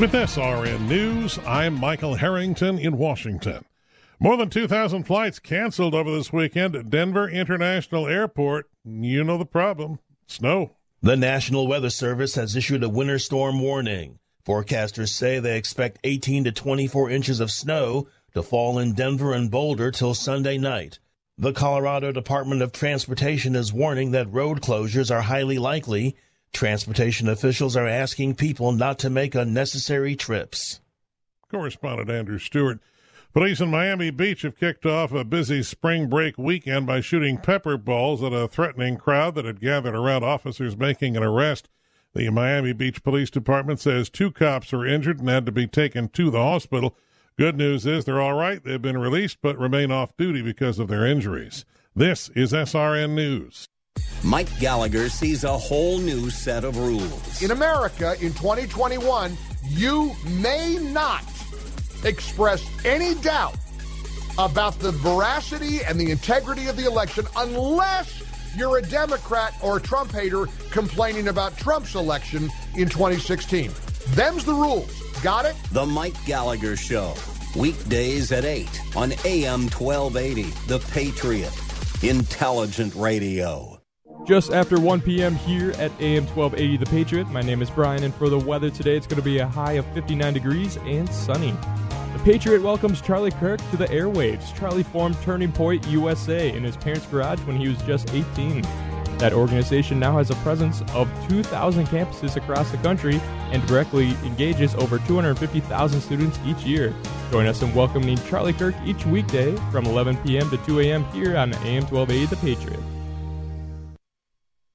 With SRN News, I'm Michael Harrington in Washington. More than 2,000 flights canceled over this weekend at Denver International Airport. You know the problem snow. The National Weather Service has issued a winter storm warning. Forecasters say they expect 18 to 24 inches of snow to fall in Denver and Boulder till Sunday night. The Colorado Department of Transportation is warning that road closures are highly likely Transportation officials are asking people not to make unnecessary trips. Correspondent Andrew Stewart. Police in Miami Beach have kicked off a busy spring break weekend by shooting pepper balls at a threatening crowd that had gathered around officers making an arrest. The Miami Beach Police Department says two cops were injured and had to be taken to the hospital. Good news is they're all right. They've been released but remain off duty because of their injuries. This is SRN News. Mike Gallagher sees a whole new set of rules. In America in 2021, you may not express any doubt about the veracity and the integrity of the election unless you're a Democrat or a Trump hater complaining about Trump's election in 2016. Them's the rules. Got it? The Mike Gallagher Show. Weekdays at 8 on AM 1280. The Patriot. Intelligent Radio. Just after 1 p.m. here at AM 1280 The Patriot. My name is Brian, and for the weather today, it's going to be a high of 59 degrees and sunny. The Patriot welcomes Charlie Kirk to the airwaves. Charlie formed Turning Point USA in his parents' garage when he was just 18. That organization now has a presence of 2,000 campuses across the country and directly engages over 250,000 students each year. Join us in welcoming Charlie Kirk each weekday from 11 p.m. to 2 a.m. here on AM 1280 The Patriot.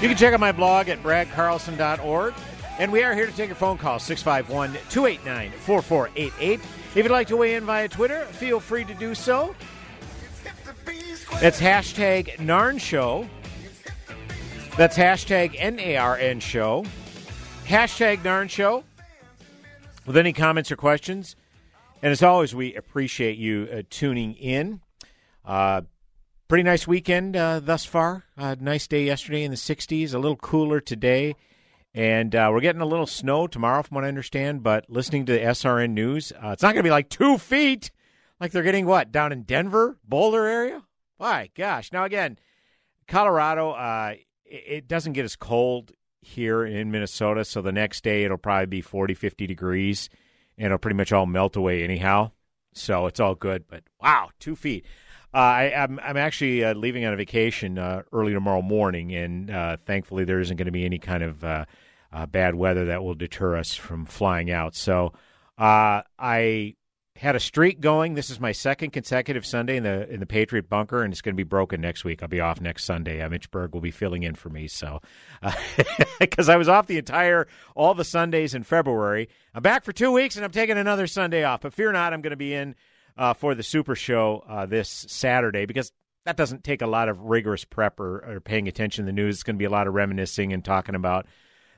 You can check out my blog at bradcarlson.org. And we are here to take your phone call, 651 289 4488. If you'd like to weigh in via Twitter, feel free to do so. That's hashtag NARN Show. That's hashtag N-A-R-N Show. Hashtag NARN Show. With any comments or questions. And as always, we appreciate you uh, tuning in. Uh, pretty nice weekend uh, thus far. Uh, nice day yesterday in the 60s, a little cooler today. And uh, we're getting a little snow tomorrow, from what I understand. But listening to the SRN news, uh, it's not going to be like two feet, like they're getting what down in Denver, Boulder area. My gosh! Now again, Colorado, uh, it, it doesn't get as cold here in Minnesota, so the next day it'll probably be 40, 50 degrees, and it'll pretty much all melt away anyhow. So it's all good. But wow, two feet. Uh, I, am I'm, I'm actually uh, leaving on a vacation uh, early tomorrow morning, and uh, thankfully there isn't going to be any kind of uh, uh, bad weather that will deter us from flying out. So I had a streak going. This is my second consecutive Sunday in the in the Patriot bunker, and it's going to be broken next week. I'll be off next Sunday. Uh, Mitch Berg will be filling in for me. So, because I was off the entire all the Sundays in February, I'm back for two weeks, and I'm taking another Sunday off. But fear not, I'm going to be in uh, for the Super Show uh, this Saturday because that doesn't take a lot of rigorous prep or, or paying attention to the news. It's going to be a lot of reminiscing and talking about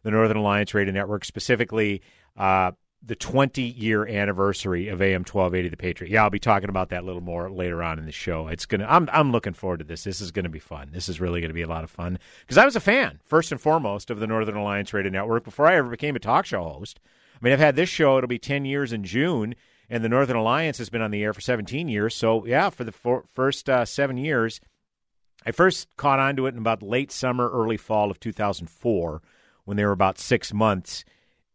the Northern Alliance Radio Network, specifically uh, the 20 year anniversary of AM 1280 The Patriot. Yeah, I'll be talking about that a little more later on in the show. It's gonna. I'm I'm looking forward to this. This is going to be fun. This is really going to be a lot of fun because I was a fan first and foremost of the Northern Alliance Radio Network before I ever became a talk show host. I mean, I've had this show. It'll be 10 years in June, and the Northern Alliance has been on the air for 17 years. So yeah, for the for, first uh, seven years, I first caught on to it in about late summer, early fall of 2004, when they were about six months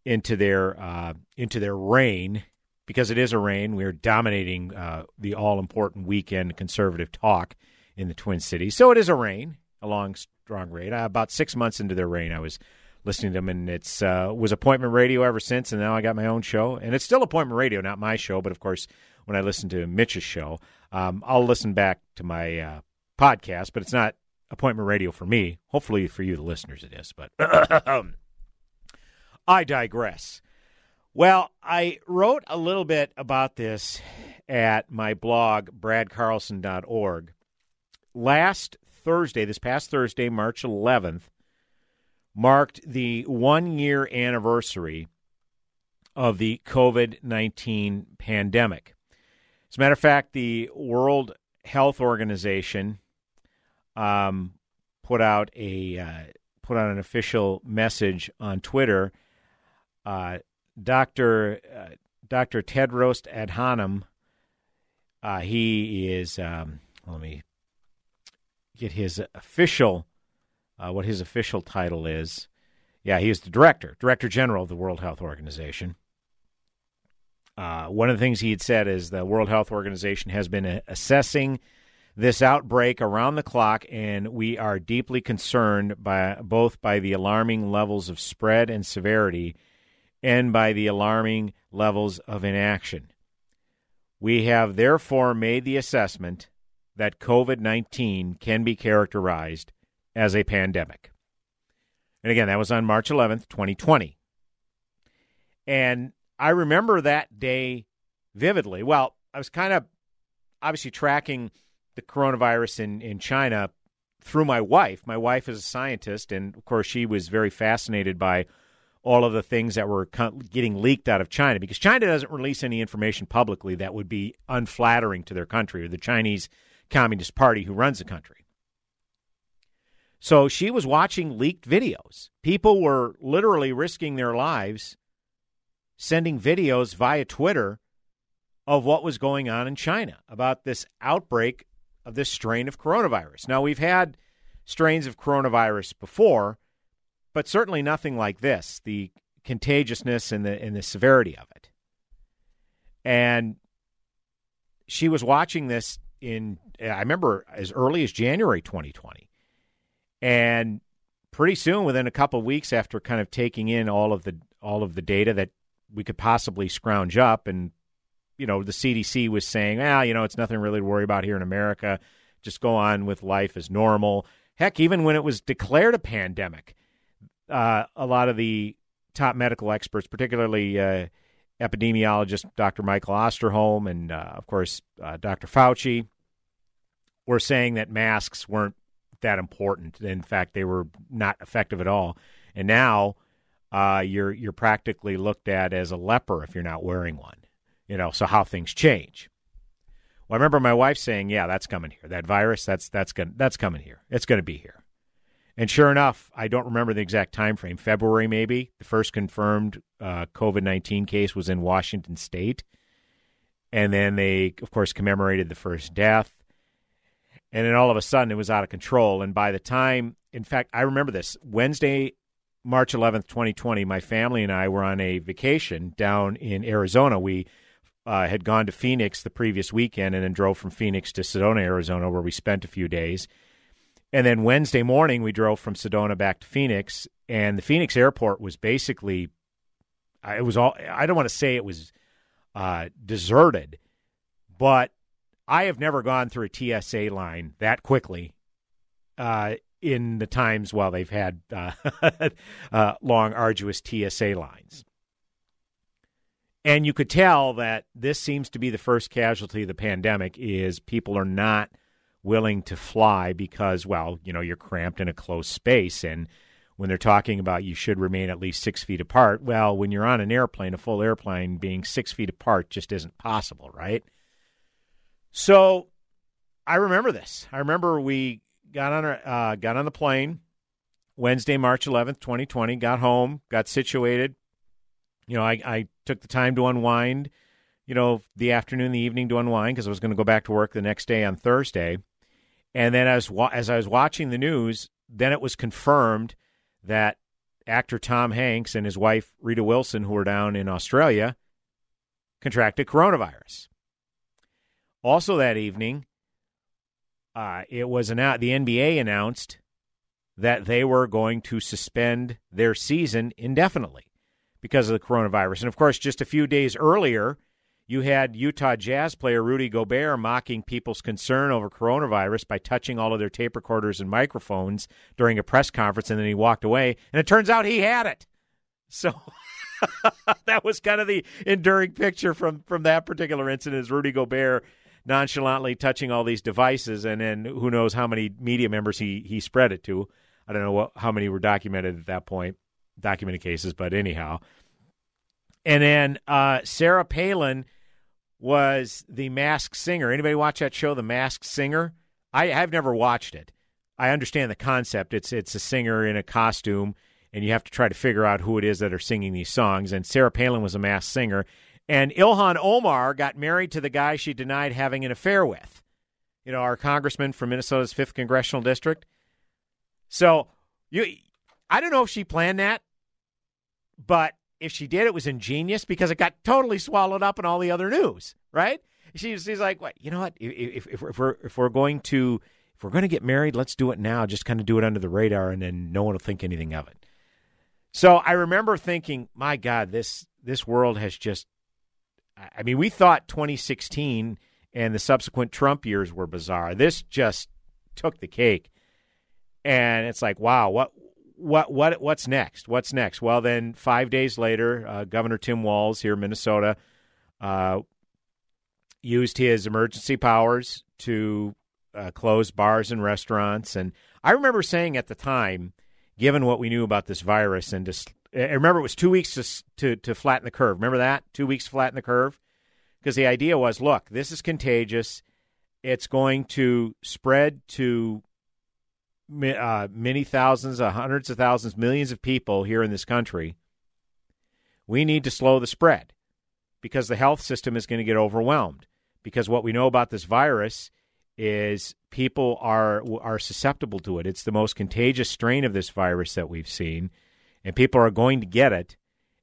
into their uh, into their reign. Because it is a reign, we're dominating uh, the all important weekend conservative talk in the Twin Cities. So it is a reign, a long, strong reign. Uh, about six months into their reign, I was listening to them, and it's uh, was appointment radio ever since. And now I got my own show, and it's still appointment radio, not my show, but of course, when I listen to Mitch's show, um, I'll listen back to my uh, podcast, but it's not appointment radio for me. Hopefully, for you, the listeners, it is. But I digress. Well, I wrote a little bit about this at my blog, bradcarlson.org. Last Thursday, this past Thursday, March 11th, marked the one year anniversary of the COVID 19 pandemic. As a matter of fact, the World Health Organization um, put out a uh, put out an official message on Twitter. Uh, Doctor uh, Doctor Tedros Adhanom, uh, he is. Um, let me get his official uh, what his official title is. Yeah, he is the director, director general of the World Health Organization. Uh, one of the things he had said is the World Health Organization has been assessing this outbreak around the clock, and we are deeply concerned by both by the alarming levels of spread and severity, and by the alarming levels of inaction. We have therefore made the assessment that COVID 19 can be characterized as a pandemic. And again, that was on March 11th, 2020. And I remember that day vividly. Well, I was kind of obviously tracking the coronavirus in, in China through my wife. My wife is a scientist, and of course, she was very fascinated by all of the things that were getting leaked out of China because China doesn't release any information publicly that would be unflattering to their country or the Chinese Communist Party who runs the country. So she was watching leaked videos. People were literally risking their lives sending videos via Twitter of what was going on in China about this outbreak of this strain of coronavirus. Now, we've had strains of coronavirus before, but certainly nothing like this the contagiousness and the, and the severity of it. And she was watching this in, I remember, as early as January 2020. And pretty soon, within a couple of weeks after kind of taking in all of the all of the data that we could possibly scrounge up, and you know, the CDC was saying, ah, you know, it's nothing really to worry about here in America. Just go on with life as normal. Heck, even when it was declared a pandemic, uh, a lot of the top medical experts, particularly uh, epidemiologist Dr. Michael Osterholm and, uh, of course, uh, Dr. Fauci, were saying that masks weren't that important. In fact, they were not effective at all. And now uh, you're you're practically looked at as a leper if you're not wearing one. You know, so how things change. Well, I remember my wife saying, "Yeah, that's coming here. That virus, that's that's going that's coming here. It's going to be here." And sure enough, I don't remember the exact time frame. February, maybe the first confirmed uh, COVID nineteen case was in Washington State, and then they, of course, commemorated the first death. And then all of a sudden, it was out of control. And by the time, in fact, I remember this Wednesday, March 11th, 2020, my family and I were on a vacation down in Arizona. We uh, had gone to Phoenix the previous weekend and then drove from Phoenix to Sedona, Arizona, where we spent a few days. And then Wednesday morning, we drove from Sedona back to Phoenix, and the Phoenix airport was basically, it was all, I don't want to say it was uh, deserted, but I have never gone through a TSA line that quickly uh, in the times while they've had uh, uh, long, arduous TSA lines. And you could tell that this seems to be the first casualty of the pandemic is people are not willing to fly because, well, you know, you're cramped in a close space. And when they're talking about you should remain at least six feet apart. Well, when you're on an airplane, a full airplane, being six feet apart just isn't possible, right? So I remember this. I remember we got on our, uh, got on the plane Wednesday, March 11th, 2020. Got home, got situated. You know, I, I took the time to unwind. You know, the afternoon, the evening to unwind because I was going to go back to work the next day on Thursday. And then as as I was watching the news, then it was confirmed that actor Tom Hanks and his wife Rita Wilson, who were down in Australia, contracted coronavirus. Also that evening, uh, it was announced the NBA announced that they were going to suspend their season indefinitely because of the coronavirus. And of course, just a few days earlier, you had Utah Jazz player Rudy Gobert mocking people's concern over coronavirus by touching all of their tape recorders and microphones during a press conference, and then he walked away. And it turns out he had it. So that was kind of the enduring picture from from that particular incident. Is Rudy Gobert nonchalantly touching all these devices, and then who knows how many media members he he spread it to. I don't know what, how many were documented at that point, documented cases, but anyhow. And then uh, Sarah Palin was the Masked Singer. Anybody watch that show, The Masked Singer? I, I've never watched it. I understand the concept. It's it's a singer in a costume, and you have to try to figure out who it is that are singing these songs. And Sarah Palin was a masked singer, and Ilhan Omar got married to the guy she denied having an affair with. You know, our congressman from Minnesota's fifth congressional district. So you, I don't know if she planned that, but if she did, it was ingenious because it got totally swallowed up in all the other news, right? She's, she's like, what? You know what? If, if, if, we're if we're going to if we're going to get married, let's do it now. Just kind of do it under the radar, and then no one will think anything of it. So I remember thinking, my God, this this world has just. I mean, we thought 2016 and the subsequent Trump years were bizarre. This just took the cake, and it's like, wow, what what what what's next? What's next? Well, then five days later, uh, Governor Tim Walz here in Minnesota uh, used his emergency powers to uh, close bars and restaurants. And I remember saying at the time, given what we knew about this virus, and just I remember it was two weeks to to, to flatten the curve. Remember that two weeks to flatten the curve, because the idea was, look, this is contagious. It's going to spread to uh, many thousands, uh, hundreds of thousands, millions of people here in this country, we need to slow the spread because the health system is going to get overwhelmed. Because what we know about this virus is people are are susceptible to it. It's the most contagious strain of this virus that we've seen, and people are going to get it.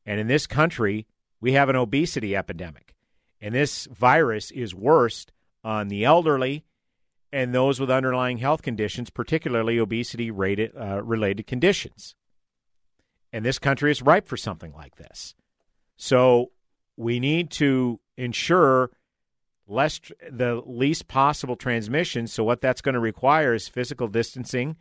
And in this country, we have an obesity epidemic, and this virus is worst on the elderly and those with underlying health conditions, particularly obesity rated, uh, related conditions. And this country is ripe for something like this. So we need to ensure less the least possible transmission. So what that's going to require is physical distancing,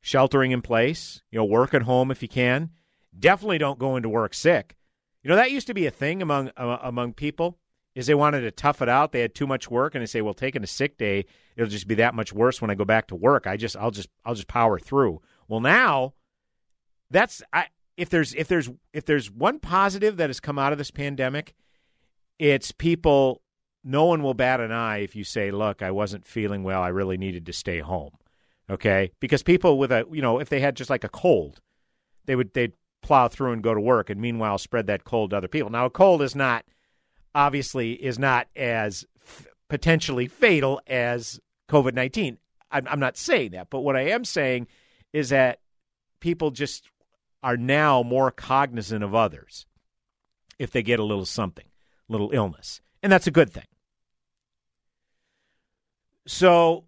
sheltering in place, you know, work at home if you can. Definitely don't go into work sick. You know that used to be a thing among uh, among people is they wanted to tough it out. They had too much work, and they say, "Well, taking a sick day, it'll just be that much worse when I go back to work. I just, I'll just, I'll just power through." Well, now that's I, if there's if there's if there's one positive that has come out of this pandemic, it's people. No one will bat an eye if you say, "Look, I wasn't feeling well. I really needed to stay home." Okay, because people with a you know if they had just like a cold, they would they'd plow through and go to work, and meanwhile spread that cold to other people. Now, a cold is not obviously is not as f- potentially fatal as COVID 19. I'm, I'm not saying that, but what I am saying is that people just are now more cognizant of others if they get a little something, little illness. And that's a good thing. So,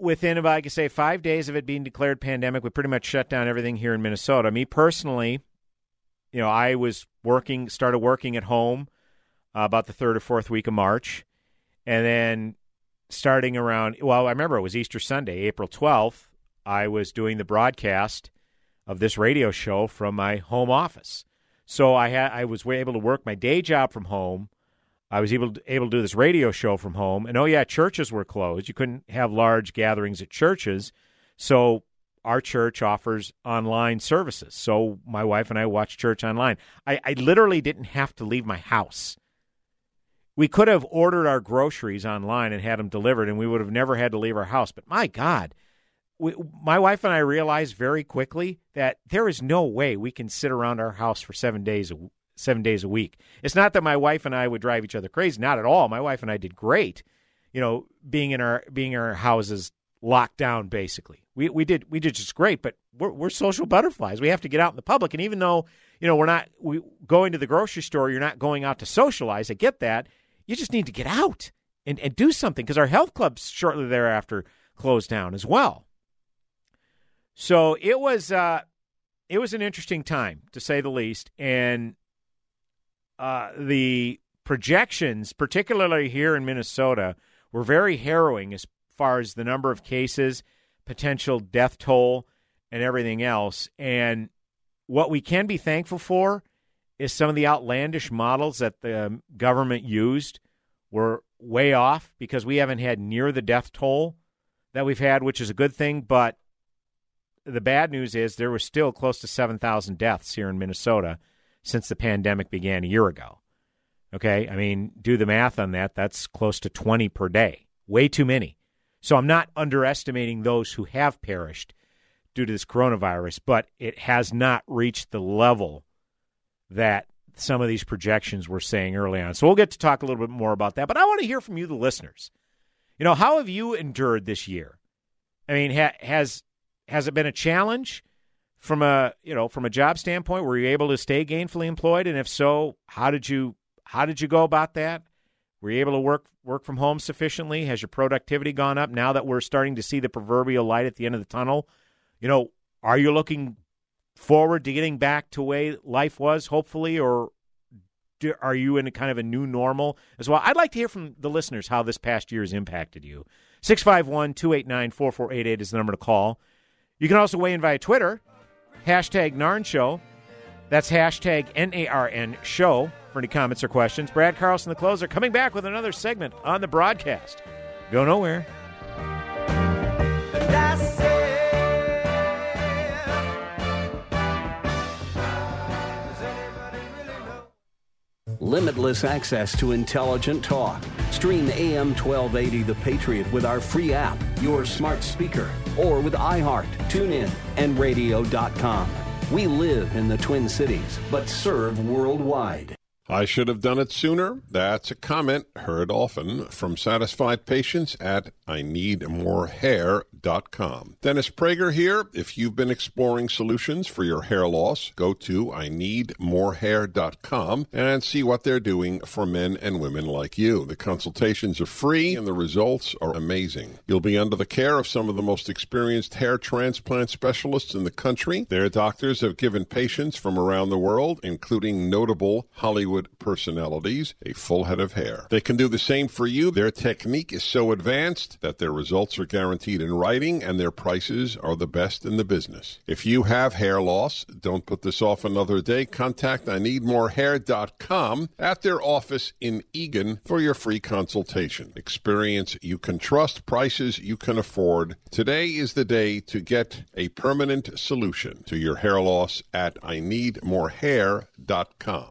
within about, I could say, five days of it being declared pandemic, we pretty much shut down everything here in Minnesota. Me personally, you know, I was working, started working at home uh, about the third or fourth week of March. And then starting around, well, I remember it was Easter Sunday, April 12th, I was doing the broadcast of this radio show from my home office. So I had I was able to work my day job from home. I was able to, able to do this radio show from home. And oh yeah, churches were closed. You couldn't have large gatherings at churches. So our church offers online services. So my wife and I watch church online. I, I literally didn't have to leave my house. We could have ordered our groceries online and had them delivered, and we would have never had to leave our house. But my God, we, my wife and I realized very quickly that there is no way we can sit around our house for seven days a, seven days a week. It's not that my wife and I would drive each other crazy, not at all. My wife and I did great, you know, being in our being in our houses locked down basically. We we did we did just great, but we're we're social butterflies. We have to get out in the public, and even though you know we're not we going to the grocery store, you're not going out to socialize. I get that. You just need to get out and and do something because our health clubs shortly thereafter closed down as well. So it was uh, it was an interesting time to say the least, and uh, the projections, particularly here in Minnesota, were very harrowing as far as the number of cases, potential death toll, and everything else. And what we can be thankful for is some of the outlandish models that the government used were way off because we haven't had near the death toll that we've had, which is a good thing. But the bad news is there was still close to 7,000 deaths here in Minnesota since the pandemic began a year ago. Okay, I mean, do the math on that. That's close to 20 per day. Way too many. So I'm not underestimating those who have perished due to this coronavirus, but it has not reached the level that some of these projections were saying early on. So we'll get to talk a little bit more about that. But I want to hear from you, the listeners. You know, how have you endured this year? I mean, ha- has has it been a challenge from a you know from a job standpoint? Were you able to stay gainfully employed, and if so, how did you how did you go about that? Were you able to work work from home sufficiently? Has your productivity gone up now that we're starting to see the proverbial light at the end of the tunnel? You know, are you looking forward to getting back to way life was, hopefully, or do, are you in a kind of a new normal as well? I'd like to hear from the listeners how this past year has impacted you. 651 289 4488 is the number to call. You can also weigh in via Twitter, hashtag Narn Show. That's hashtag N A R N Show for any comments or questions. Brad Carlson, the closer, coming back with another segment on the broadcast. Go nowhere. Limitless access to intelligent talk. Stream AM 1280 The Patriot with our free app, your smart speaker, or with iHeart, TuneIn, and radio.com. We live in the Twin Cities, but serve worldwide. I should have done it sooner. That's a comment heard often from satisfied patients at I need more hair Dennis Prager here. If you've been exploring solutions for your hair loss, go to I need more hair.com and see what they're doing for men and women like you. The consultations are free and the results are amazing. You'll be under the care of some of the most experienced hair transplant specialists in the country. Their doctors have given patients from around the world, including notable Hollywood personalities, a full head of hair. They can do the same for you. Their technique is so advanced that their results are guaranteed in writing and their prices are the best in the business. If you have hair loss, don't put this off another day. Contact I need more hair.com at their office in Eagan for your free consultation. Experience you can trust, prices you can afford. Today is the day to get a permanent solution to your hair loss at I need more hair.com.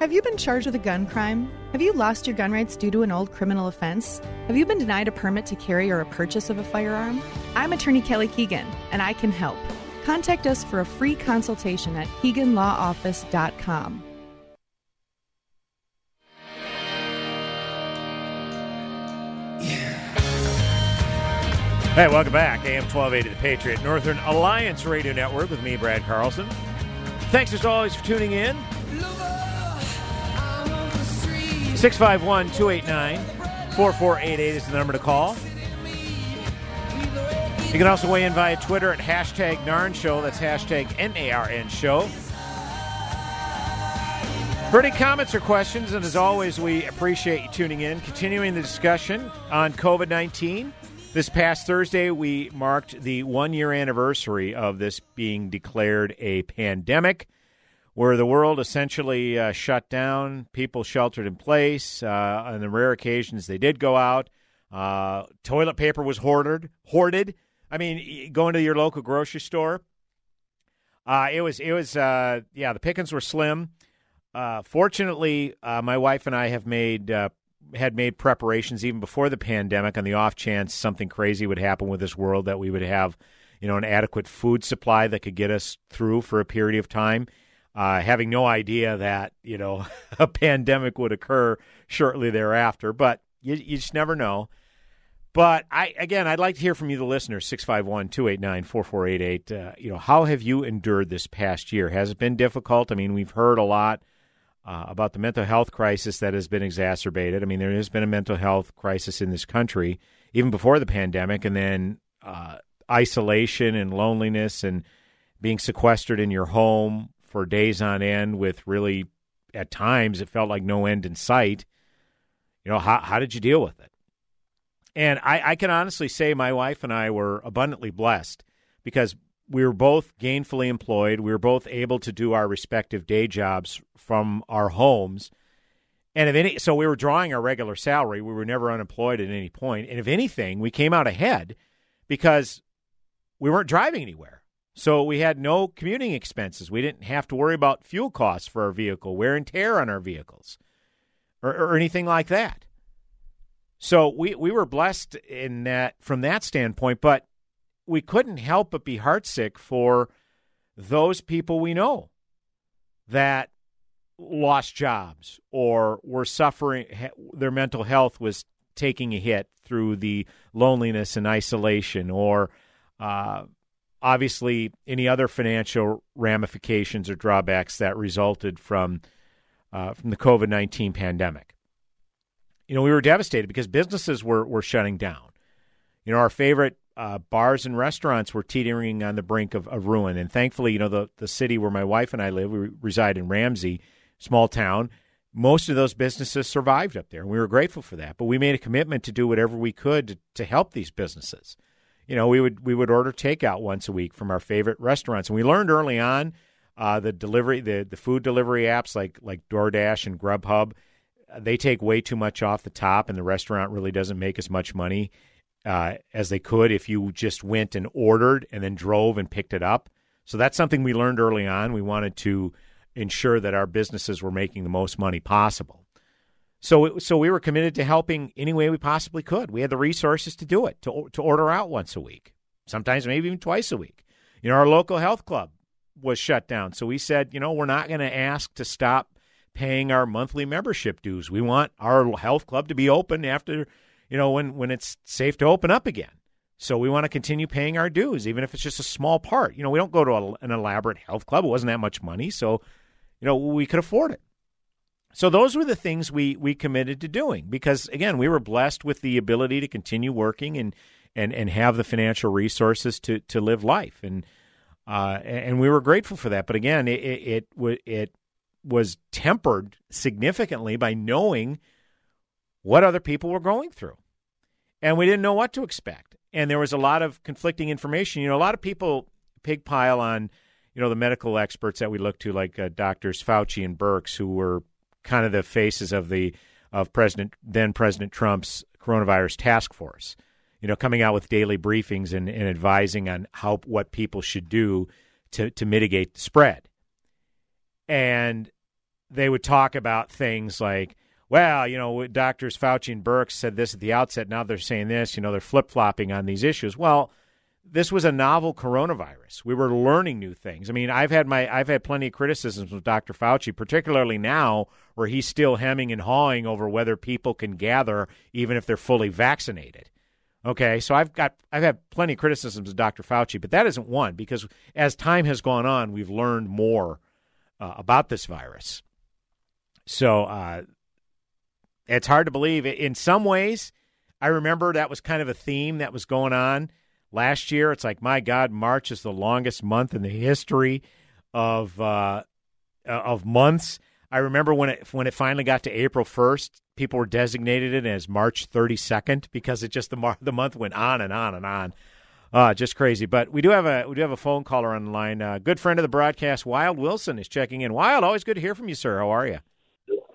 Have you been charged with a gun crime? Have you lost your gun rights due to an old criminal offense? Have you been denied a permit to carry or a purchase of a firearm? I'm attorney Kelly Keegan, and I can help. Contact us for a free consultation at KeeganLawOffice.com. Hey, welcome back. AM 1280 The Patriot, Northern Alliance Radio Network with me, Brad Carlson. Thanks as always for tuning in. 651 289 4488 is the number to call. You can also weigh in via Twitter at hashtag NARN Show. That's hashtag N A R N Show. For any comments or questions, and as always, we appreciate you tuning in. Continuing the discussion on COVID 19. This past Thursday, we marked the one year anniversary of this being declared a pandemic, where the world essentially uh, shut down, people sheltered in place. Uh, on the rare occasions they did go out, uh, toilet paper was hoarded. Hoarded. I mean, going to your local grocery store. Uh, it was, it was, uh, yeah. The pickings were slim. Uh, fortunately, my wife and I have made had made preparations even before the pandemic on the off chance something crazy would happen with this world that we would have, you know, an adequate food supply that could get us through for a period of time. Uh, having no idea that you know a pandemic would occur shortly thereafter, but you, you just never know. But I again, I'd like to hear from you, the listeners, 651-289-4488. Uh, you know, how have you endured this past year? Has it been difficult? I mean, we've heard a lot uh, about the mental health crisis that has been exacerbated. I mean, there has been a mental health crisis in this country even before the pandemic, and then uh, isolation and loneliness and being sequestered in your home for days on end with really, at times, it felt like no end in sight. You know, how, how did you deal with it? And I, I can honestly say my wife and I were abundantly blessed because we were both gainfully employed. We were both able to do our respective day jobs from our homes. And if any, so we were drawing our regular salary. We were never unemployed at any point. And if anything, we came out ahead because we weren't driving anywhere. So we had no commuting expenses. We didn't have to worry about fuel costs for our vehicle, wear and tear on our vehicles, or, or anything like that. So we, we were blessed in that from that standpoint. But we couldn't help but be heartsick for those people we know that lost jobs or were suffering their mental health was taking a hit through the loneliness and isolation or uh, obviously any other financial ramifications or drawbacks that resulted from uh, from the COVID-19 pandemic. You know, we were devastated because businesses were were shutting down. You know, our favorite uh, bars and restaurants were teetering on the brink of, of, ruin. And thankfully, you know, the, the city where my wife and I live, we reside in Ramsey, small town. Most of those businesses survived up there, and we were grateful for that. But we made a commitment to do whatever we could to, to help these businesses. You know, we would we would order takeout once a week from our favorite restaurants, and we learned early on uh, the delivery the the food delivery apps like like DoorDash and Grubhub they take way too much off the top, and the restaurant really doesn't make as much money uh, as they could if you just went and ordered and then drove and picked it up. So that's something we learned early on. We wanted to ensure that our businesses were making the most money possible. So, so we were committed to helping any way we possibly could. We had the resources to do it, to to order out once a week, sometimes maybe even twice a week. You know, our local health club was shut down, so we said, you know, we're not going to ask to stop paying our monthly membership dues. We want our health club to be open after you know, when, when it's safe to open up again. So we want to continue paying our dues, even if it's just a small part. You know, we don't go to a, an elaborate health club. It wasn't that much money. So, you know, we could afford it. So those were the things we, we committed to doing because, again, we were blessed with the ability to continue working and, and, and have the financial resources to, to live life. And, uh, and we were grateful for that. But again, it, it, it, it was tempered significantly by knowing what other people were going through and we didn't know what to expect. And there was a lot of conflicting information. You know, a lot of people pig pile on, you know, the medical experts that we look to, like uh, doctors Fauci and Birx, who were kind of the faces of the of President then President Trump's coronavirus task force. You know, coming out with daily briefings and, and advising on how what people should do to to mitigate the spread. And they would talk about things like, well, you know, doctors Fauci and Birx said this at the outset. Now they're saying this. You know, they're flip flopping on these issues. Well, this was a novel coronavirus. We were learning new things. I mean, I've had my I've had plenty of criticisms with Dr. Fauci, particularly now where he's still hemming and hawing over whether people can gather even if they're fully vaccinated. Okay, so I've got I've had plenty of criticisms of Dr. Fauci, but that isn't one because as time has gone on, we've learned more uh, about this virus. So uh, it's hard to believe. In some ways, I remember that was kind of a theme that was going on last year. It's like, my God, March is the longest month in the history of uh, of months. I remember when it when it finally got to April first, people were designated it as March thirty second because it just the mar- the month went on and on and on. Uh, just crazy. But we do have a we do have a phone caller on the line. Uh, good friend of the broadcast, Wild Wilson, is checking in. Wild, always good to hear from you, sir. How are you?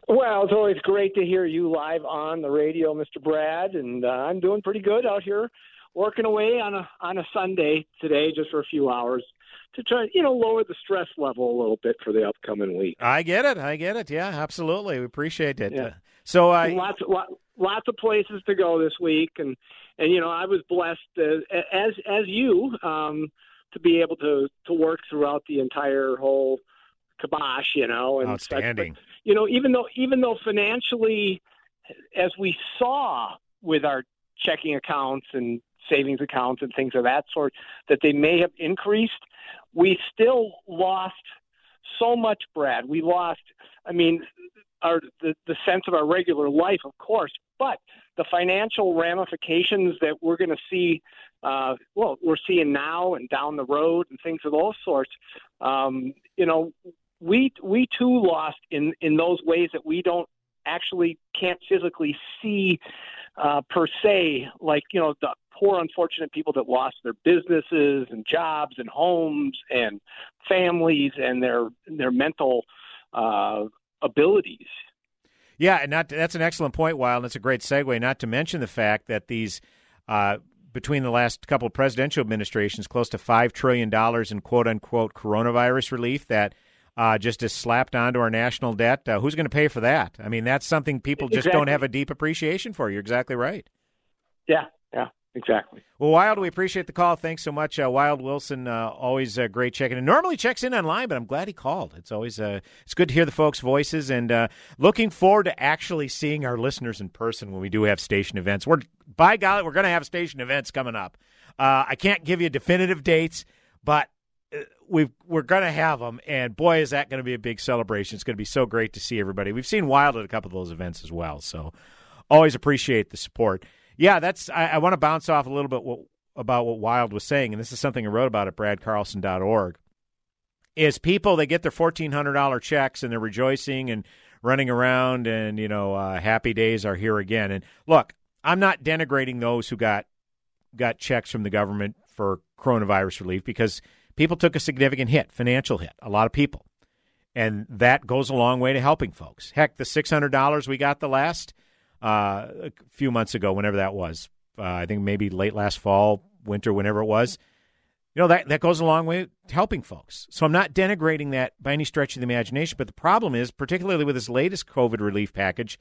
Well, it's always great to hear you live on the radio, Mr. Brad, and uh, I'm doing pretty good out here, working away on a on a Sunday today, just for a few hours to try, you know, lower the stress level a little bit for the upcoming week. I get it. I get it. Yeah, absolutely. We appreciate it. Yeah. Uh, so, uh, lots, lot, lots of places to go this week, and and you know, I was blessed as as, as you um, to be able to to work throughout the entire whole kibosh, you know, and outstanding. But, you know, even though even though financially, as we saw with our checking accounts and savings accounts and things of that sort, that they may have increased, we still lost so much, Brad. We lost, I mean, our the, the sense of our regular life, of course, but the financial ramifications that we're going to see, uh, well, we're seeing now and down the road and things of those sorts. Um, you know, we we too lost in in those ways that we don't actually can't physically see uh, per se, like you know the poor unfortunate people that lost their businesses and jobs and homes and families and their their mental uh, abilities. Yeah, and not that's an excellent point, Wild. And it's a great segue. Not to mention the fact that these. Uh, between the last couple of presidential administrations, close to $5 trillion in quote unquote coronavirus relief that uh, just is slapped onto our national debt. Uh, who's going to pay for that? I mean, that's something people just exactly. don't have a deep appreciation for. You're exactly right. Yeah, yeah, exactly. Well, Wild, we appreciate the call. Thanks so much, uh, Wild Wilson. Uh, always uh, great checking. And normally checks in online, but I'm glad he called. It's always uh, it's good to hear the folks' voices, and uh, looking forward to actually seeing our listeners in person when we do have station events. We're by golly, we're going to have station events coming up. I can't give you definitive dates, but we we're going to have them, and boy, is that going to be a big celebration! It's going to be so great to see everybody. We've seen Wild at a couple of those events as well, so always appreciate the support. Yeah, that's. I, I want to bounce off a little bit what, about what Wild was saying, and this is something I wrote about at BradCarlson.org. Is people they get their fourteen hundred dollar checks and they're rejoicing and running around, and you know, uh, happy days are here again. And look, I'm not denigrating those who got got checks from the government for coronavirus relief because people took a significant hit, financial hit, a lot of people. And that goes a long way to helping folks. Heck, the $600 we got the last uh, a few months ago, whenever that was, uh, I think maybe late last fall, winter, whenever it was, you know, that, that goes a long way to helping folks. So I'm not denigrating that by any stretch of the imagination. But the problem is, particularly with this latest COVID relief package,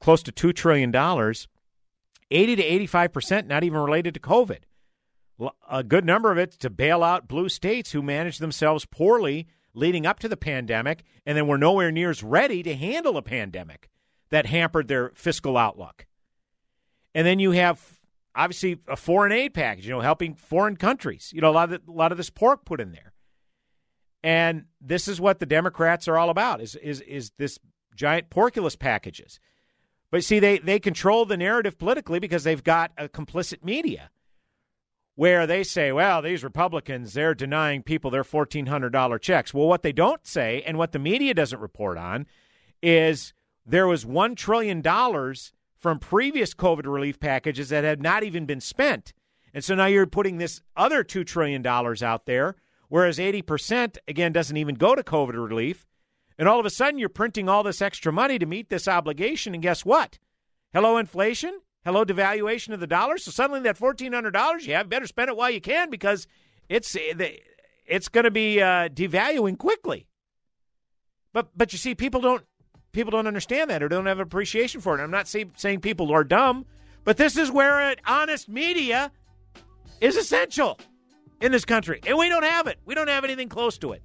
close to $2 trillion, 80 to 85% not even related to COVID a good number of it to bail out blue states who managed themselves poorly leading up to the pandemic and then were nowhere near as ready to handle a pandemic that hampered their fiscal outlook. And then you have obviously a foreign aid package, you know, helping foreign countries. You know, a lot of the, a lot of this pork put in there. And this is what the Democrats are all about is is is this giant porkulus packages. But see, they, they control the narrative politically because they've got a complicit media where they say, well, these Republicans, they're denying people their $1,400 checks. Well, what they don't say and what the media doesn't report on is there was $1 trillion from previous COVID relief packages that had not even been spent. And so now you're putting this other $2 trillion out there, whereas 80%, again, doesn't even go to COVID relief. And all of a sudden, you're printing all this extra money to meet this obligation. And guess what? Hello, inflation. Hello, devaluation of the dollar. So suddenly, that $1,400 you have, better spend it while you can because it's, it's going to be uh, devaluing quickly. But, but you see, people don't people don't understand that or don't have appreciation for it. I'm not say, saying people are dumb, but this is where honest media is essential in this country. And we don't have it. We don't have anything close to it.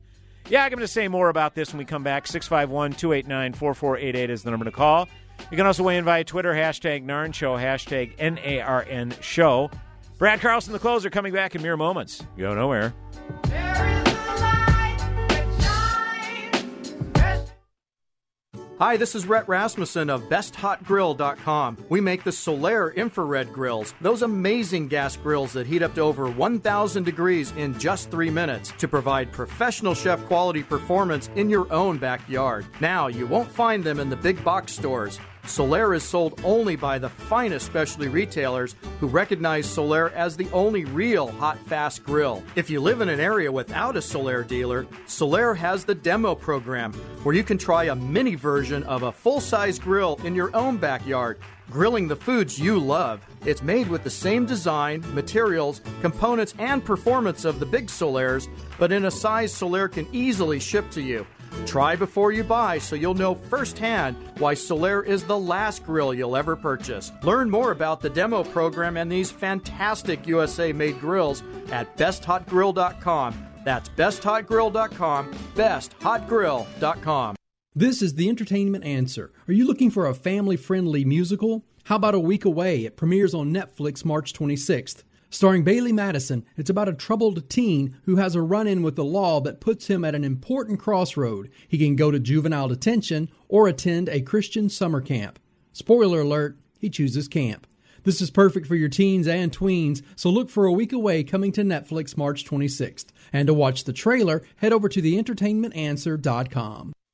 Yeah, I'm going to say more about this when we come back. 651 289 4488 is the number to call. You can also weigh in via Twitter, hashtag NARN Show, hashtag N A R N Show. Brad Carlson, the closer, coming back in mere moments. Go nowhere. Hi, this is Rhett Rasmussen of BestHotGrill.com. We make the Solaire infrared grills, those amazing gas grills that heat up to over 1,000 degrees in just three minutes to provide professional chef quality performance in your own backyard. Now, you won't find them in the big box stores. Solaire is sold only by the finest specialty retailers who recognize Solaire as the only real hot fast grill. If you live in an area without a Solaire dealer, Solaire has the demo program where you can try a mini version of a full size grill in your own backyard, grilling the foods you love. It's made with the same design, materials, components, and performance of the big Solaires, but in a size Solaire can easily ship to you. Try before you buy so you'll know firsthand why Solaire is the last grill you'll ever purchase. Learn more about the demo program and these fantastic USA made grills at besthotgrill.com. That's besthotgrill.com, besthotgrill.com. This is the entertainment answer. Are you looking for a family friendly musical? How about A Week Away? It premieres on Netflix March 26th. Starring Bailee Madison, it's about a troubled teen who has a run in with the law that puts him at an important crossroad. He can go to juvenile detention or attend a Christian summer camp. Spoiler alert, he chooses camp. This is perfect for your teens and tweens, so look for A Week Away coming to Netflix March 26th. And to watch the trailer, head over to theentertainmentanswer.com.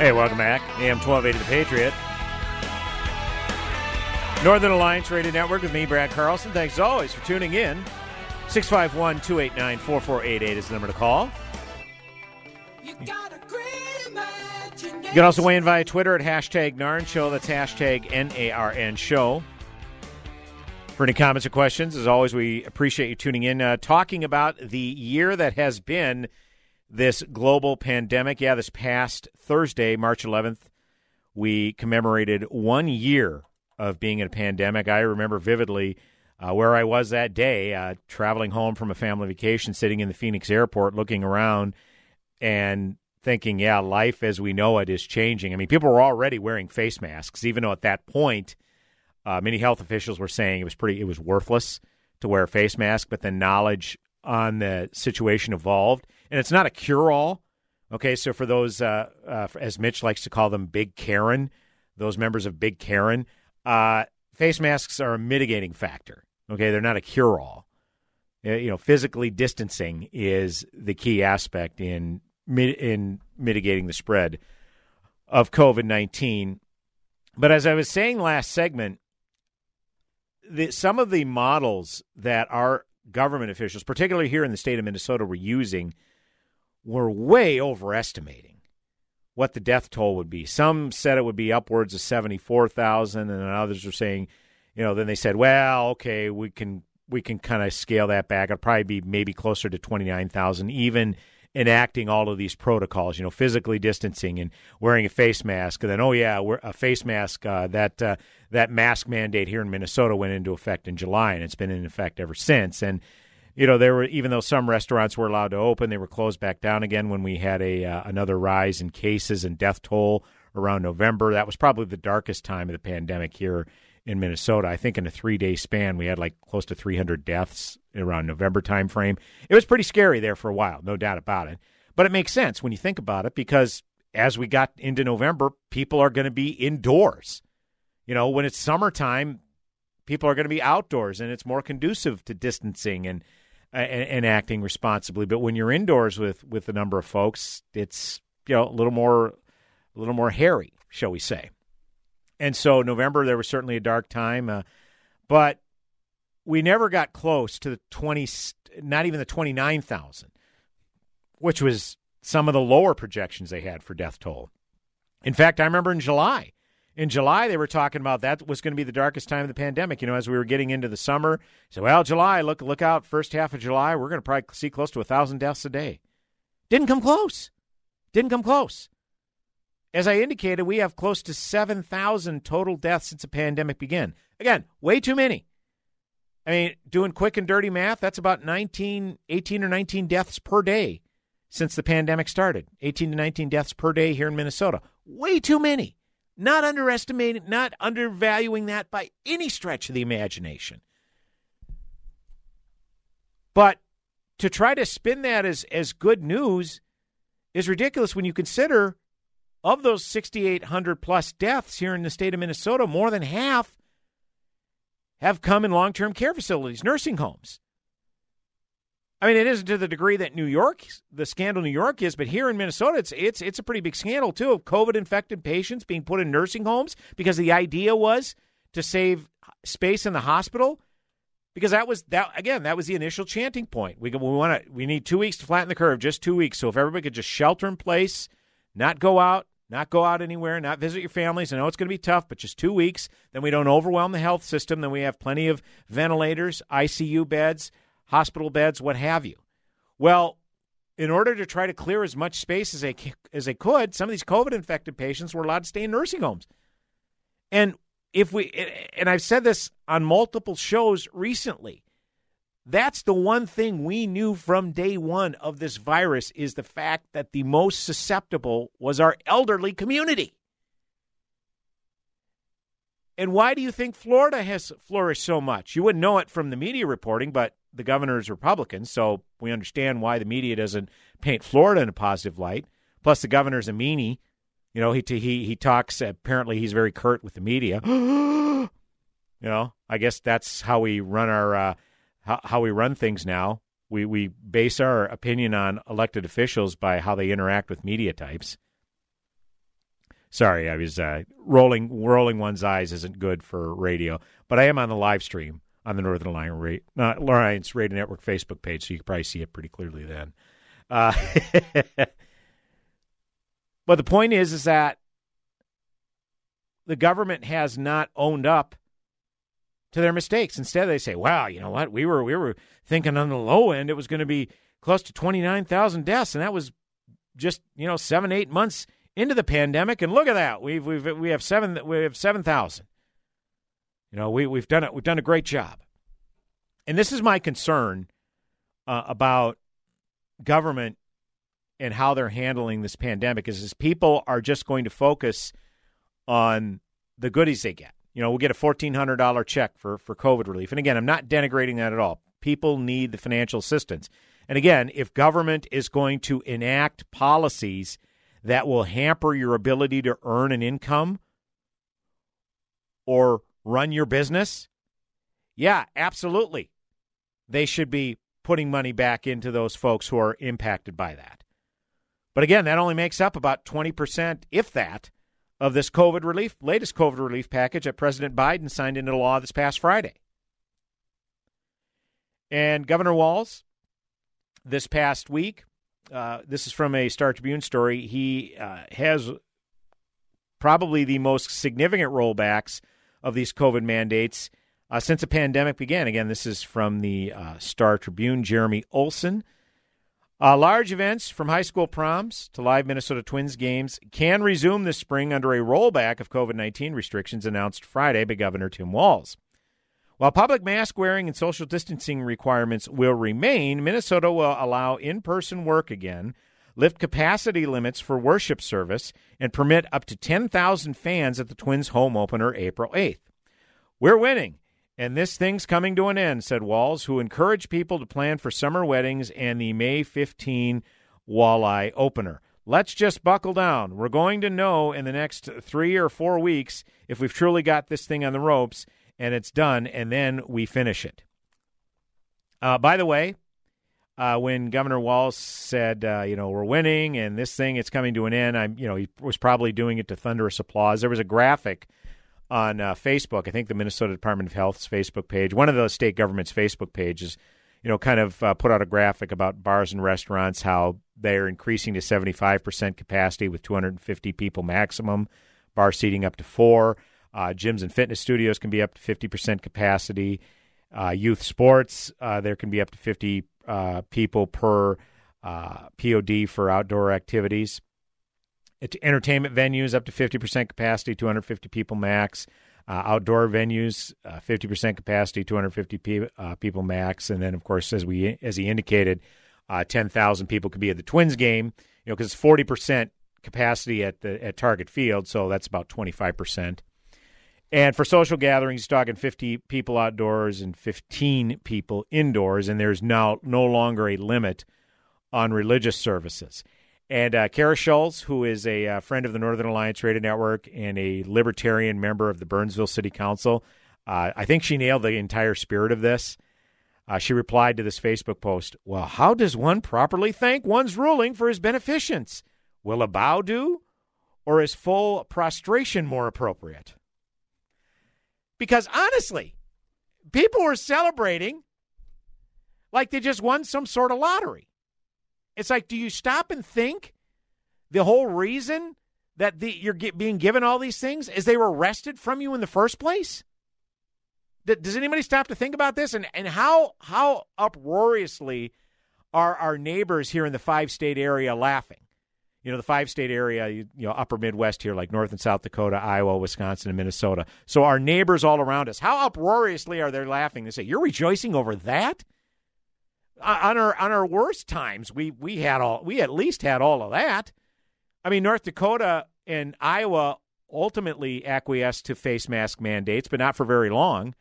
Hey, welcome back. AM 1280 The Patriot. Northern Alliance Radio Network with me, Brad Carlson. Thanks as always for tuning in. 651 289 4488 is the number to call. You can also weigh in via Twitter at hashtag NARN Show. That's hashtag N A R N Show. For any comments or questions, as always, we appreciate you tuning in. Uh, talking about the year that has been this global pandemic. Yeah, this past Thursday, March 11th, we commemorated one year of being in a pandemic. I remember vividly uh, where I was that day, uh, traveling home from a family vacation, sitting in the Phoenix airport, looking around and thinking, yeah, life as we know it is changing. I mean, people were already wearing face masks, even though at that point, uh, many health officials were saying it was pretty, it was worthless to wear a face mask. But the knowledge on the situation evolved, and it's not a cure all. Okay, so for those, uh, uh, as Mitch likes to call them, Big Karen, those members of Big Karen, uh, face masks are a mitigating factor. Okay, they're not a cure all. You know, physically distancing is the key aspect in in mitigating the spread of COVID nineteen. But as I was saying last segment, the, some of the models that our government officials, particularly here in the state of Minnesota, were using were way overestimating what the death toll would be. Some said it would be upwards of 74,000 and others were saying, you know, then they said, well, okay, we can we can kind of scale that back. It'll probably be maybe closer to 29,000 even enacting all of these protocols, you know, physically distancing and wearing a face mask. And then, oh yeah, we're a face mask. Uh, that uh, that mask mandate here in Minnesota went into effect in July, and it's been in effect ever since. And you know, there were even though some restaurants were allowed to open, they were closed back down again when we had a uh, another rise in cases and death toll around November. That was probably the darkest time of the pandemic here in Minnesota. I think in a three day span, we had like close to 300 deaths around November timeframe. It was pretty scary there for a while, no doubt about it. But it makes sense when you think about it because as we got into November, people are going to be indoors. You know, when it's summertime, people are going to be outdoors and it's more conducive to distancing and, and, acting responsibly. But when you're indoors with with a number of folks, it's you know a little more a little more hairy, shall we say? And so November there was certainly a dark time, uh, but we never got close to the twenty, not even the twenty nine thousand, which was some of the lower projections they had for death toll. In fact, I remember in July in July they were talking about that was going to be the darkest time of the pandemic. You know, as we were getting into the summer, so well, July, look look out, first half of July, we're going to probably see close to a thousand deaths a day. Didn't come close. Didn't come close. As I indicated, we have close to seven thousand total deaths since the pandemic began. Again, way too many. I mean, doing quick and dirty math, that's about 19, 18 or 19 deaths per day since the pandemic started. 18 to 19 deaths per day here in Minnesota. Way too many. Not underestimating, not undervaluing that by any stretch of the imagination. But to try to spin that as, as good news is ridiculous when you consider of those 6,800 plus deaths here in the state of Minnesota, more than half have come in long term care facilities, nursing homes. I mean, it isn't to the degree that New York, the scandal New York is, but here in Minnesota, it's it's it's a pretty big scandal too of COVID infected patients being put in nursing homes because the idea was to save space in the hospital. Because that was that again, that was the initial chanting point. We we want to we need two weeks to flatten the curve, just two weeks. So if everybody could just shelter in place, not go out, not go out anywhere, not visit your families. I know it's going to be tough, but just two weeks. Then we don't overwhelm the health system. Then we have plenty of ventilators, ICU beds hospital beds, what have you. Well, in order to try to clear as much space as they as they could, some of these COVID infected patients were allowed to stay in nursing homes. And if we and I've said this on multiple shows recently, that's the one thing we knew from day 1 of this virus is the fact that the most susceptible was our elderly community. And why do you think Florida has flourished so much? You wouldn't know it from the media reporting, but the governor is Republican, so we understand why the media doesn't paint Florida in a positive light. Plus, the governor's a meanie. You know, he he he talks. Apparently, he's very curt with the media. you know, I guess that's how we run our uh, how, how we run things now. We we base our opinion on elected officials by how they interact with media types. Sorry, I was uh, rolling rolling one's eyes isn't good for radio, but I am on the live stream on the Northern Alliance, uh, Alliance Radio Network Facebook page, so you can probably see it pretty clearly then. Uh, but the point is, is that the government has not owned up to their mistakes. Instead, they say, "Wow, you know what? We were we were thinking on the low end it was going to be close to twenty nine thousand deaths, and that was just you know seven eight months into the pandemic. And look at that, we've we've we have seven we have seven thousand. You know, we we've done it. We've done a great job, and this is my concern uh, about government and how they're handling this pandemic. Is, is people are just going to focus on the goodies they get. You know, we'll get a fourteen hundred dollar check for for COVID relief, and again, I'm not denigrating that at all. People need the financial assistance. And again, if government is going to enact policies that will hamper your ability to earn an income or run your business, yeah, absolutely. They should be putting money back into those folks who are impacted by that. But again, that only makes up about 20%, if that, of this COVID relief, latest COVID relief package that President Biden signed into law this past Friday. And Governor Walz, this past week, uh, this is from a Star Tribune story, he uh, has probably the most significant rollbacks of these COVID mandates uh, since the pandemic began. Again, this is from the uh, Star Tribune. Jeremy Olson. Uh, large events from high school proms to live Minnesota Twins games can resume this spring under a rollback of COVID 19 restrictions announced Friday by Governor Tim Walz. While public mask wearing and social distancing requirements will remain, Minnesota will allow in person work again, lift capacity limits for worship service, and permit up to 10,000 fans at the Twins home opener April 8th. We're winning. And this thing's coming to an end, said Walz, who encouraged people to plan for summer weddings and the May 15 walleye opener. Let's just buckle down. We're going to know in the next three or four weeks if we've truly got this thing on the ropes and it's done, and then we finish it. Uh, by the way, uh, when Governor Walz said, uh, you know, we're winning and this thing it's coming to an end, I'm, you know, he was probably doing it to thunderous applause. There was a graphic on uh, Facebook. I think the Minnesota Department of Health's Facebook page, one of the state government's Facebook pages, you know, kind of uh, put out a graphic about bars and restaurants, how they're increasing to 75% capacity with 250 people maximum, bar seating up to four. Uh, gyms and fitness studios can be up to 50% capacity. Uh, youth sports, uh, there can be up to 50 uh, people per POD for outdoor activities entertainment venues up to 50% capacity, 250 people max. Uh, outdoor venues, uh, 50% capacity, 250 pe- uh, people max, and then of course, as we as he indicated, uh, 10,000 people could be at the Twins game. You know, because it's 40% capacity at the at Target Field, so that's about 25%. And for social gatherings, he's talking 50 people outdoors and 15 people indoors, and there's now no longer a limit on religious services. And uh, Cara Schulz, who is a uh, friend of the Northern Alliance Radio Network and a libertarian member of the Burnsville City Council, uh, I think she nailed the entire spirit of this. Uh, she replied to this Facebook post Well, how does one properly thank one's ruling for his beneficence? Will a bow do? Or is full prostration more appropriate? Because honestly, people were celebrating like they just won some sort of lottery. It's like, do you stop and think the whole reason that the, you're get, being given all these things is they were wrested from you in the first place? Does anybody stop to think about this and, and how how uproariously are our neighbors here in the five state area laughing? You know, the five state area, you, you know, upper Midwest here, like North and South Dakota, Iowa, Wisconsin, and Minnesota. So our neighbors all around us, how uproariously are they laughing? They say, You're rejoicing over that? Uh, on our on our worst times, we we had all we at least had all of that. I mean, North Dakota and Iowa ultimately acquiesced to face mask mandates, but not for very long.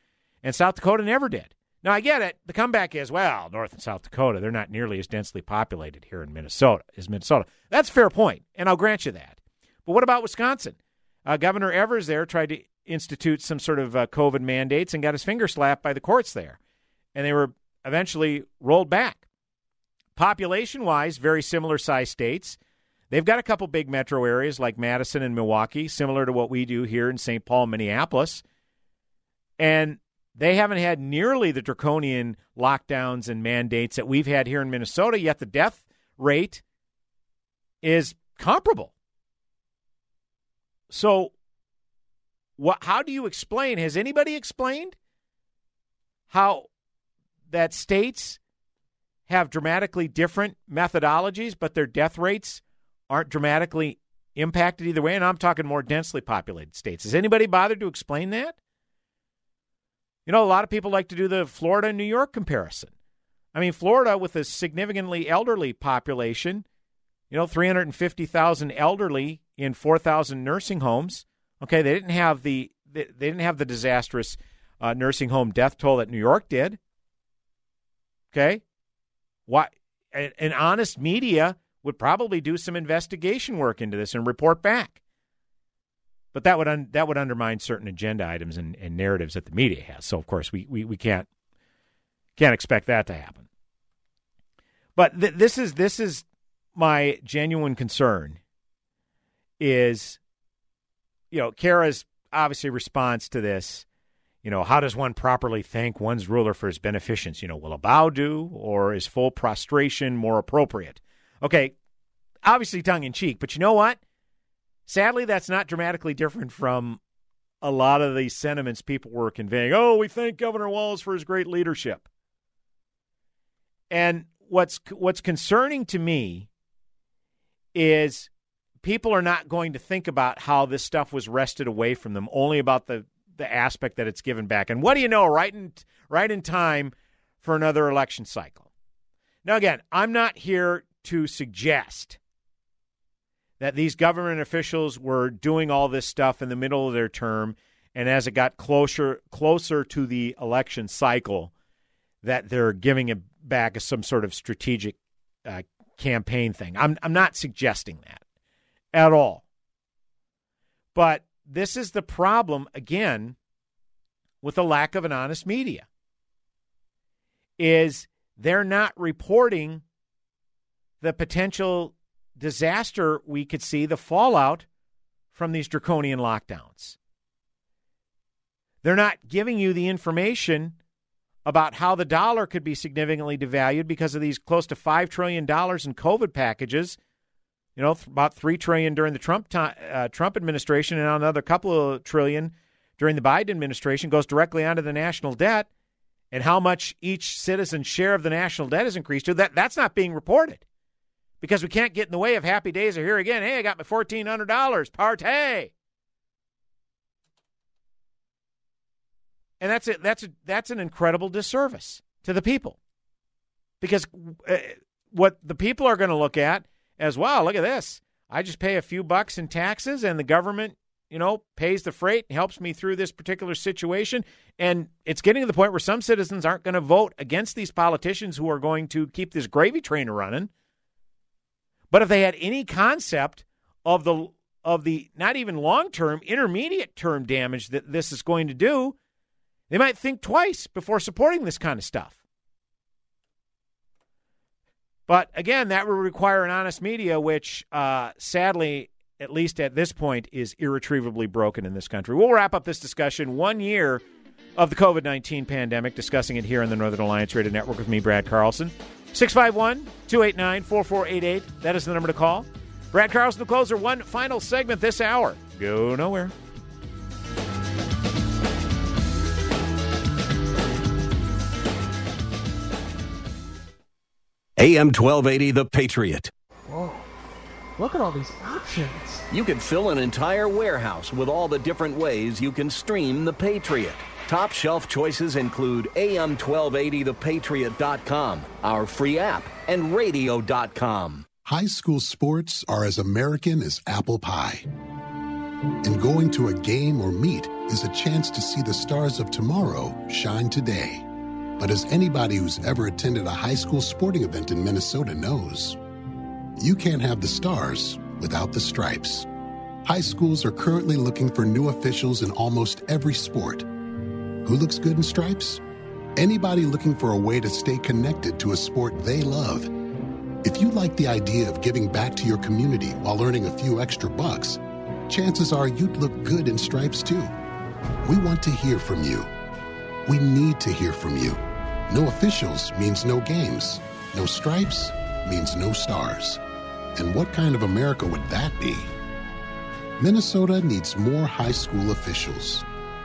And South Dakota never did. Now I get it. The comeback is well, North and South Dakota, they're not nearly as densely populated here in Minnesota as Minnesota. That's a fair point, and I'll grant you that. But what about Wisconsin? Uh, Governor Evers there tried to institute some sort of uh, COVID mandates and got his finger slapped by the courts there, and they were eventually rolled back. Population wise, very similar size states. They've got a couple big metro areas like Madison and Milwaukee, similar to what we do here in St. Paul, Minneapolis. And they haven't had nearly the draconian lockdowns and mandates that we've had here in Minnesota, yet the death rate is comparable. So, what, how do you explain? Has anybody explained how that states have dramatically different methodologies, but their death rates aren't dramatically impacted either way. And I'm talking more densely populated states. Has anybody bothered to explain that? You know, a lot of people like to do the Florida New York comparison. I mean, Florida, with a significantly elderly population, you know, 350,000 elderly in 4,000 nursing homes. Okay, they didn't have the they didn't have the disastrous uh, nursing home death toll that New York did. Okay? Why an honest media would probably do some investigation work into this and report back. But that would un, that would undermine certain agenda items and, and narratives that the media has. So of course we, we, we can't can't expect that to happen. But th- this is this is my genuine concern is you know Cara's obviously response to this you know how does one properly thank one's ruler for his beneficence you know will a bow do or is full prostration more appropriate okay obviously tongue in cheek but you know what sadly that's not dramatically different from a lot of the sentiments people were conveying oh we thank governor walz for his great leadership and what's what's concerning to me is people are not going to think about how this stuff was wrested away from them, only about the the aspect that it's given back. And what do you know? Right in right in time for another election cycle. Now, again, I'm not here to suggest that these government officials were doing all this stuff in the middle of their term, and as it got closer closer to the election cycle, that they're giving it back as some sort of strategic uh, campaign thing. I'm I'm not suggesting that at all. But this is the problem again with the lack of an honest media. Is they're not reporting the potential disaster we could see, the fallout from these draconian lockdowns. They're not giving you the information about how the dollar could be significantly devalued because of these close to $5 trillion in COVID packages. You know, about three trillion during the Trump uh, Trump administration, and another couple of trillion during the Biden administration goes directly onto the national debt, and how much each citizen's share of the national debt has increased to. That that's not being reported because we can't get in the way of happy days are here again. Hey, I got my fourteen hundred dollars, partay. And that's it. That's a, that's an incredible disservice to the people, because uh, what the people are going to look at as well. Look at this. I just pay a few bucks in taxes, and the government, you know, pays the freight and helps me through this particular situation. And it's getting to the point where some citizens aren't going to vote against these politicians who are going to keep this gravy train running. But if they had any concept of the of the not even long term, intermediate term damage that this is going to do, they might think twice before supporting this kind of stuff. But again, that would require an honest media, which uh, sadly, at least at this point, is irretrievably broken in this country. We'll wrap up this discussion one year of the COVID 19 pandemic, discussing it here on the Northern Alliance Radio Network with me, Brad Carlson. 651 289 4488. That is the number to call. Brad Carlson, the closer, one final segment this hour. Go nowhere. AM 1280, The Patriot. Whoa. Look at all these options. You can fill an entire warehouse with all the different ways you can stream The Patriot. Top shelf choices include AM1280thepatriot.com, our free app, and radio.com. High school sports are as American as apple pie. And going to a game or meet is a chance to see the stars of tomorrow shine today. But as anybody who's ever attended a high school sporting event in Minnesota knows, you can't have the stars without the stripes. High schools are currently looking for new officials in almost every sport. Who looks good in stripes? Anybody looking for a way to stay connected to a sport they love. If you like the idea of giving back to your community while earning a few extra bucks, chances are you'd look good in stripes too. We want to hear from you. We need to hear from you. No officials means no games. No stripes means no stars. And what kind of America would that be? Minnesota needs more high school officials.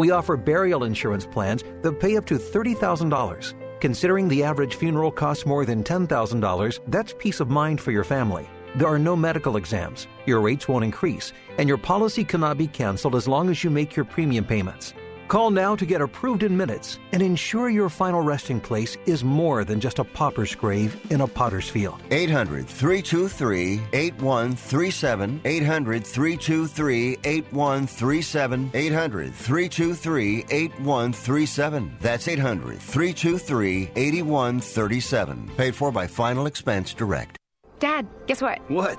We offer burial insurance plans that pay up to $30,000. Considering the average funeral costs more than $10,000, that's peace of mind for your family. There are no medical exams, your rates won't increase, and your policy cannot be canceled as long as you make your premium payments. Call now to get approved in minutes and ensure your final resting place is more than just a pauper's grave in a potter's field. 800 323 8137. 800 323 8137. 800 323 8137. That's 800 323 8137. Paid for by Final Expense Direct. Dad, guess what? What?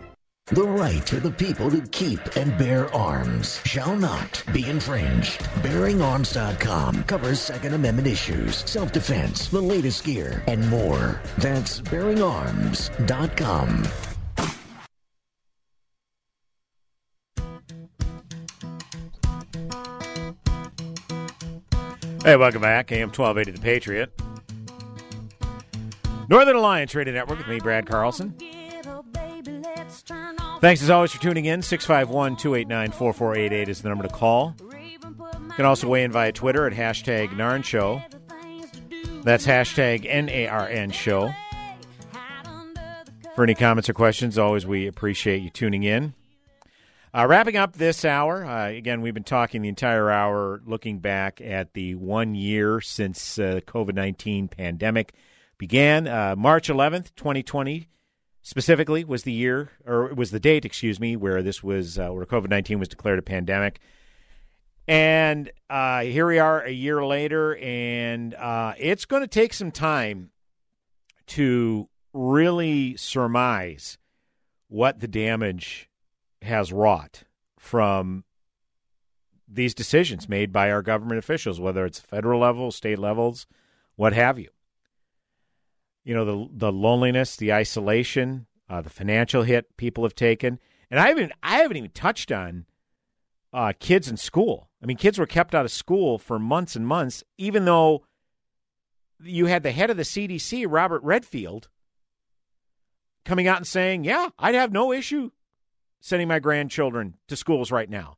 The right of the people to keep and bear arms shall not be infringed. BearingArms.com covers Second Amendment issues, self defense, the latest gear, and more. That's BearingArms.com. Hey, welcome back. AM 1280 The Patriot. Northern Alliance Radio Network with me, Brad Carlson. Thanks as always for tuning in. 651 289 4488 is the number to call. You can also weigh in via Twitter at hashtag Narn Show. That's hashtag N A R N Show. For any comments or questions, always we appreciate you tuning in. Uh, wrapping up this hour, uh, again, we've been talking the entire hour looking back at the one year since uh, COVID 19 pandemic began. Uh, March 11th, 2020 specifically was the year, or was the date, excuse me, where this was, uh, where COVID 19 was declared a pandemic. And uh, here we are a year later, and it's going to take some time to really surmise what the damage has wrought from these decisions made by our government officials, whether it's federal level, state levels, what have you. You know, the the loneliness, the isolation, uh, the financial hit people have taken, and I haven't I haven't even touched on uh, kids in school. I mean, kids were kept out of school for months and months, even though you had the head of the CDC, Robert Redfield, coming out and saying, "Yeah, I'd have no issue sending my grandchildren to schools right now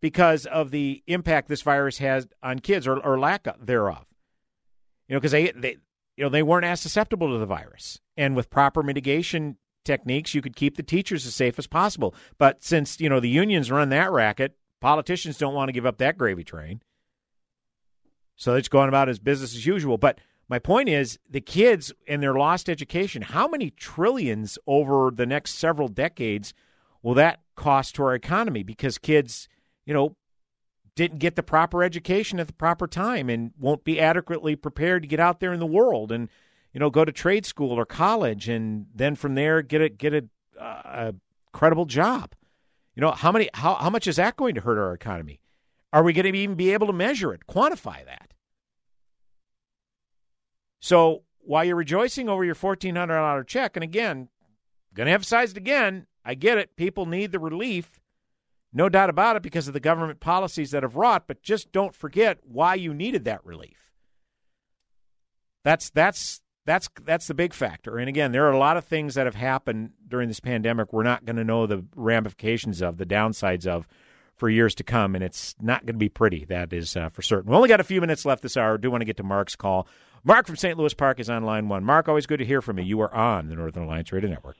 because of the impact this virus has on kids or, or lack thereof. You know, because they, they, you know, they weren't as susceptible to the virus, and with proper mitigation techniques, you could keep the teachers as safe as possible. But since you know the unions run that racket, politicians don't want to give up that gravy train, so they're going about as business as usual. But my point is the kids and their lost education. How many trillions over the next several decades? will that cost to our economy because kids, you know, didn't get the proper education at the proper time and won't be adequately prepared to get out there in the world and you know go to trade school or college and then from there get a get a, uh, a credible job. You know how many how how much is that going to hurt our economy? Are we going to even be able to measure it, quantify that? So while you're rejoicing over your fourteen hundred dollar check, and again, going to emphasize it again, I get it. People need the relief. No doubt about it because of the government policies that have wrought, but just don't forget why you needed that relief. That's that's that's that's the big factor. And again, there are a lot of things that have happened during this pandemic we're not going to know the ramifications of, the downsides of for years to come, and it's not going to be pretty. That is uh, for certain. We only got a few minutes left this hour. I do want to get to Mark's call. Mark from St. Louis Park is on line one. Mark, always good to hear from you. You are on the Northern Alliance Radio Network.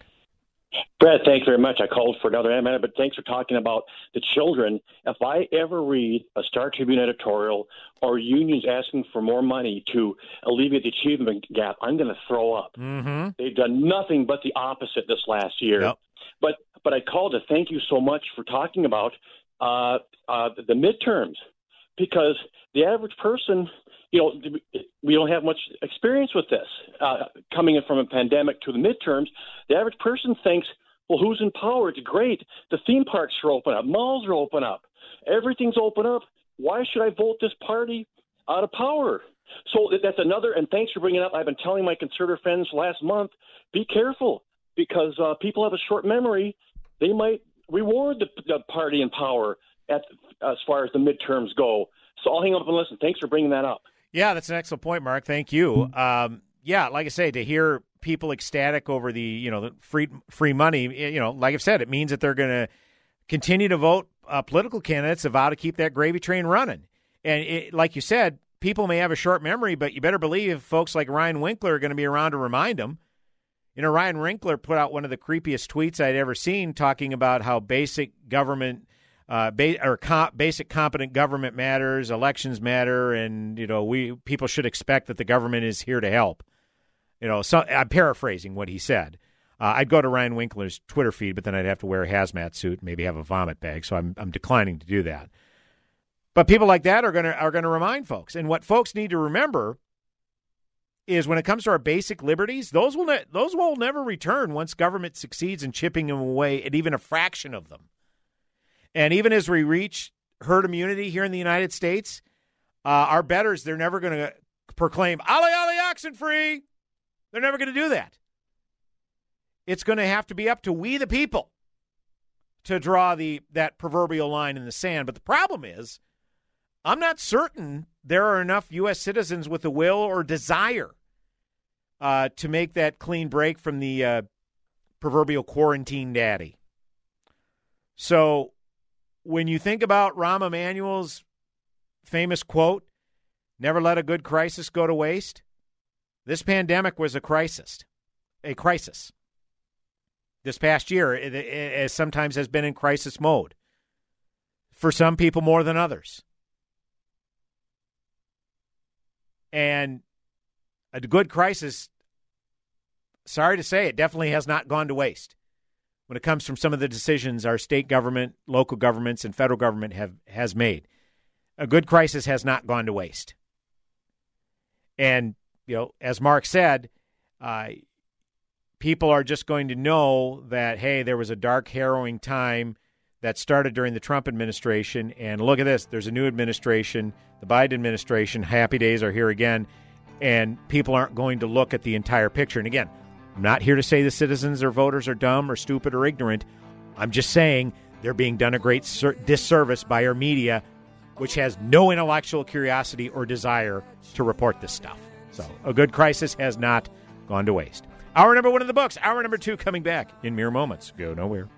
Brad, thank you very much. I called for another minute, but thanks for talking about the children. If I ever read a Star Tribune editorial or unions asking for more money to alleviate the achievement gap, I'm going to throw up. Mm-hmm. They've done nothing but the opposite this last year. Yep. But but I called to thank you so much for talking about uh, uh, the midterms because the average person you know, we don't have much experience with this. Uh, coming in from a pandemic to the midterms, the average person thinks, well, who's in power? It's great. The theme parks are open up, malls are open up, everything's open up. Why should I vote this party out of power? So that's another, and thanks for bringing up. I've been telling my conservative friends last month, be careful because uh, people have a short memory. They might reward the, the party in power at as far as the midterms go. So I'll hang up and listen. Thanks for bringing that up. Yeah, that's an excellent point, Mark. Thank you. Um, yeah, like I say, to hear people ecstatic over the you know the free free money, you know, like I've said, it means that they're going to continue to vote uh, political candidates that vow to keep that gravy train running. And it, like you said, people may have a short memory, but you better believe folks like Ryan Winkler are going to be around to remind them. You know, Ryan Winkler put out one of the creepiest tweets I'd ever seen, talking about how basic government uh, or basic competent government matters, elections matter, and you know we people should expect that the government is here to help. You know, so I'm paraphrasing what he said. Uh, I'd go to Ryan Winkler's Twitter feed, but then I'd have to wear a hazmat suit, and maybe have a vomit bag. So I'm I'm declining to do that. But people like that are gonna are gonna remind folks, and what folks need to remember is when it comes to our basic liberties, those will ne- those will never return once government succeeds in chipping them away at even a fraction of them. And even as we reach herd immunity here in the United States, uh, our betters, they're never going to proclaim, "Ali Ali oxen free. They're never going to do that. It's going to have to be up to we the people to draw the that proverbial line in the sand. But the problem is, I'm not certain there are enough U.S. citizens with the will or desire uh, to make that clean break from the uh, proverbial quarantine daddy. So when you think about Rahm Emanuel's famous quote, never let a good crisis go to waste, this pandemic was a crisis. A crisis. This past year, it, sometimes has been in crisis mode. For some people more than others. And a good crisis, sorry to say, it definitely has not gone to waste when it comes from some of the decisions our state government, local governments, and federal government have has made. A good crisis has not gone to waste. And you know, as Mark said, uh, people are just going to know that hey, there was a dark, harrowing time that started during the Trump administration, and look at this: there's a new administration, the Biden administration. Happy days are here again, and people aren't going to look at the entire picture. And again, I'm not here to say the citizens or voters are dumb or stupid or ignorant. I'm just saying they're being done a great disservice by our media, which has no intellectual curiosity or desire to report this stuff. So, a good crisis has not gone to waste. Hour number one of the books. Hour number two coming back in mere moments. Go nowhere.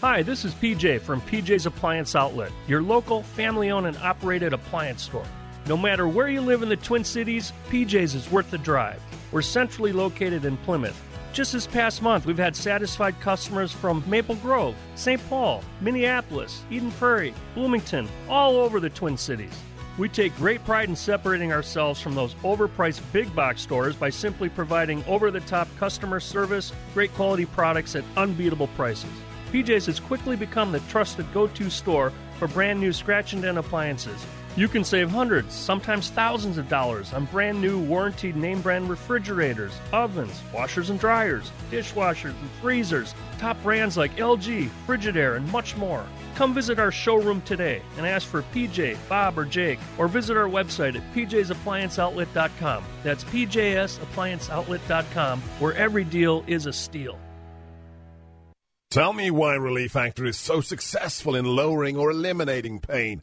Hi, this is PJ from PJ's Appliance Outlet, your local family owned and operated appliance store. No matter where you live in the Twin Cities, PJ's is worth the drive. We're centrally located in Plymouth. Just this past month, we've had satisfied customers from Maple Grove, St. Paul, Minneapolis, Eden Prairie, Bloomington, all over the Twin Cities. We take great pride in separating ourselves from those overpriced big box stores by simply providing over the top customer service, great quality products at unbeatable prices. PJ's has quickly become the trusted go to store for brand new scratch and dent appliances. You can save hundreds, sometimes thousands of dollars on brand new warranted name brand refrigerators, ovens, washers and dryers, dishwashers and freezers, top brands like LG, Frigidaire, and much more. Come visit our showroom today and ask for PJ, Bob, or Jake, or visit our website at pjsapplianceoutlet.com. That's pjsapplianceoutlet.com, where every deal is a steal. Tell me why Relief Factor is so successful in lowering or eliminating pain.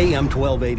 AM 1280.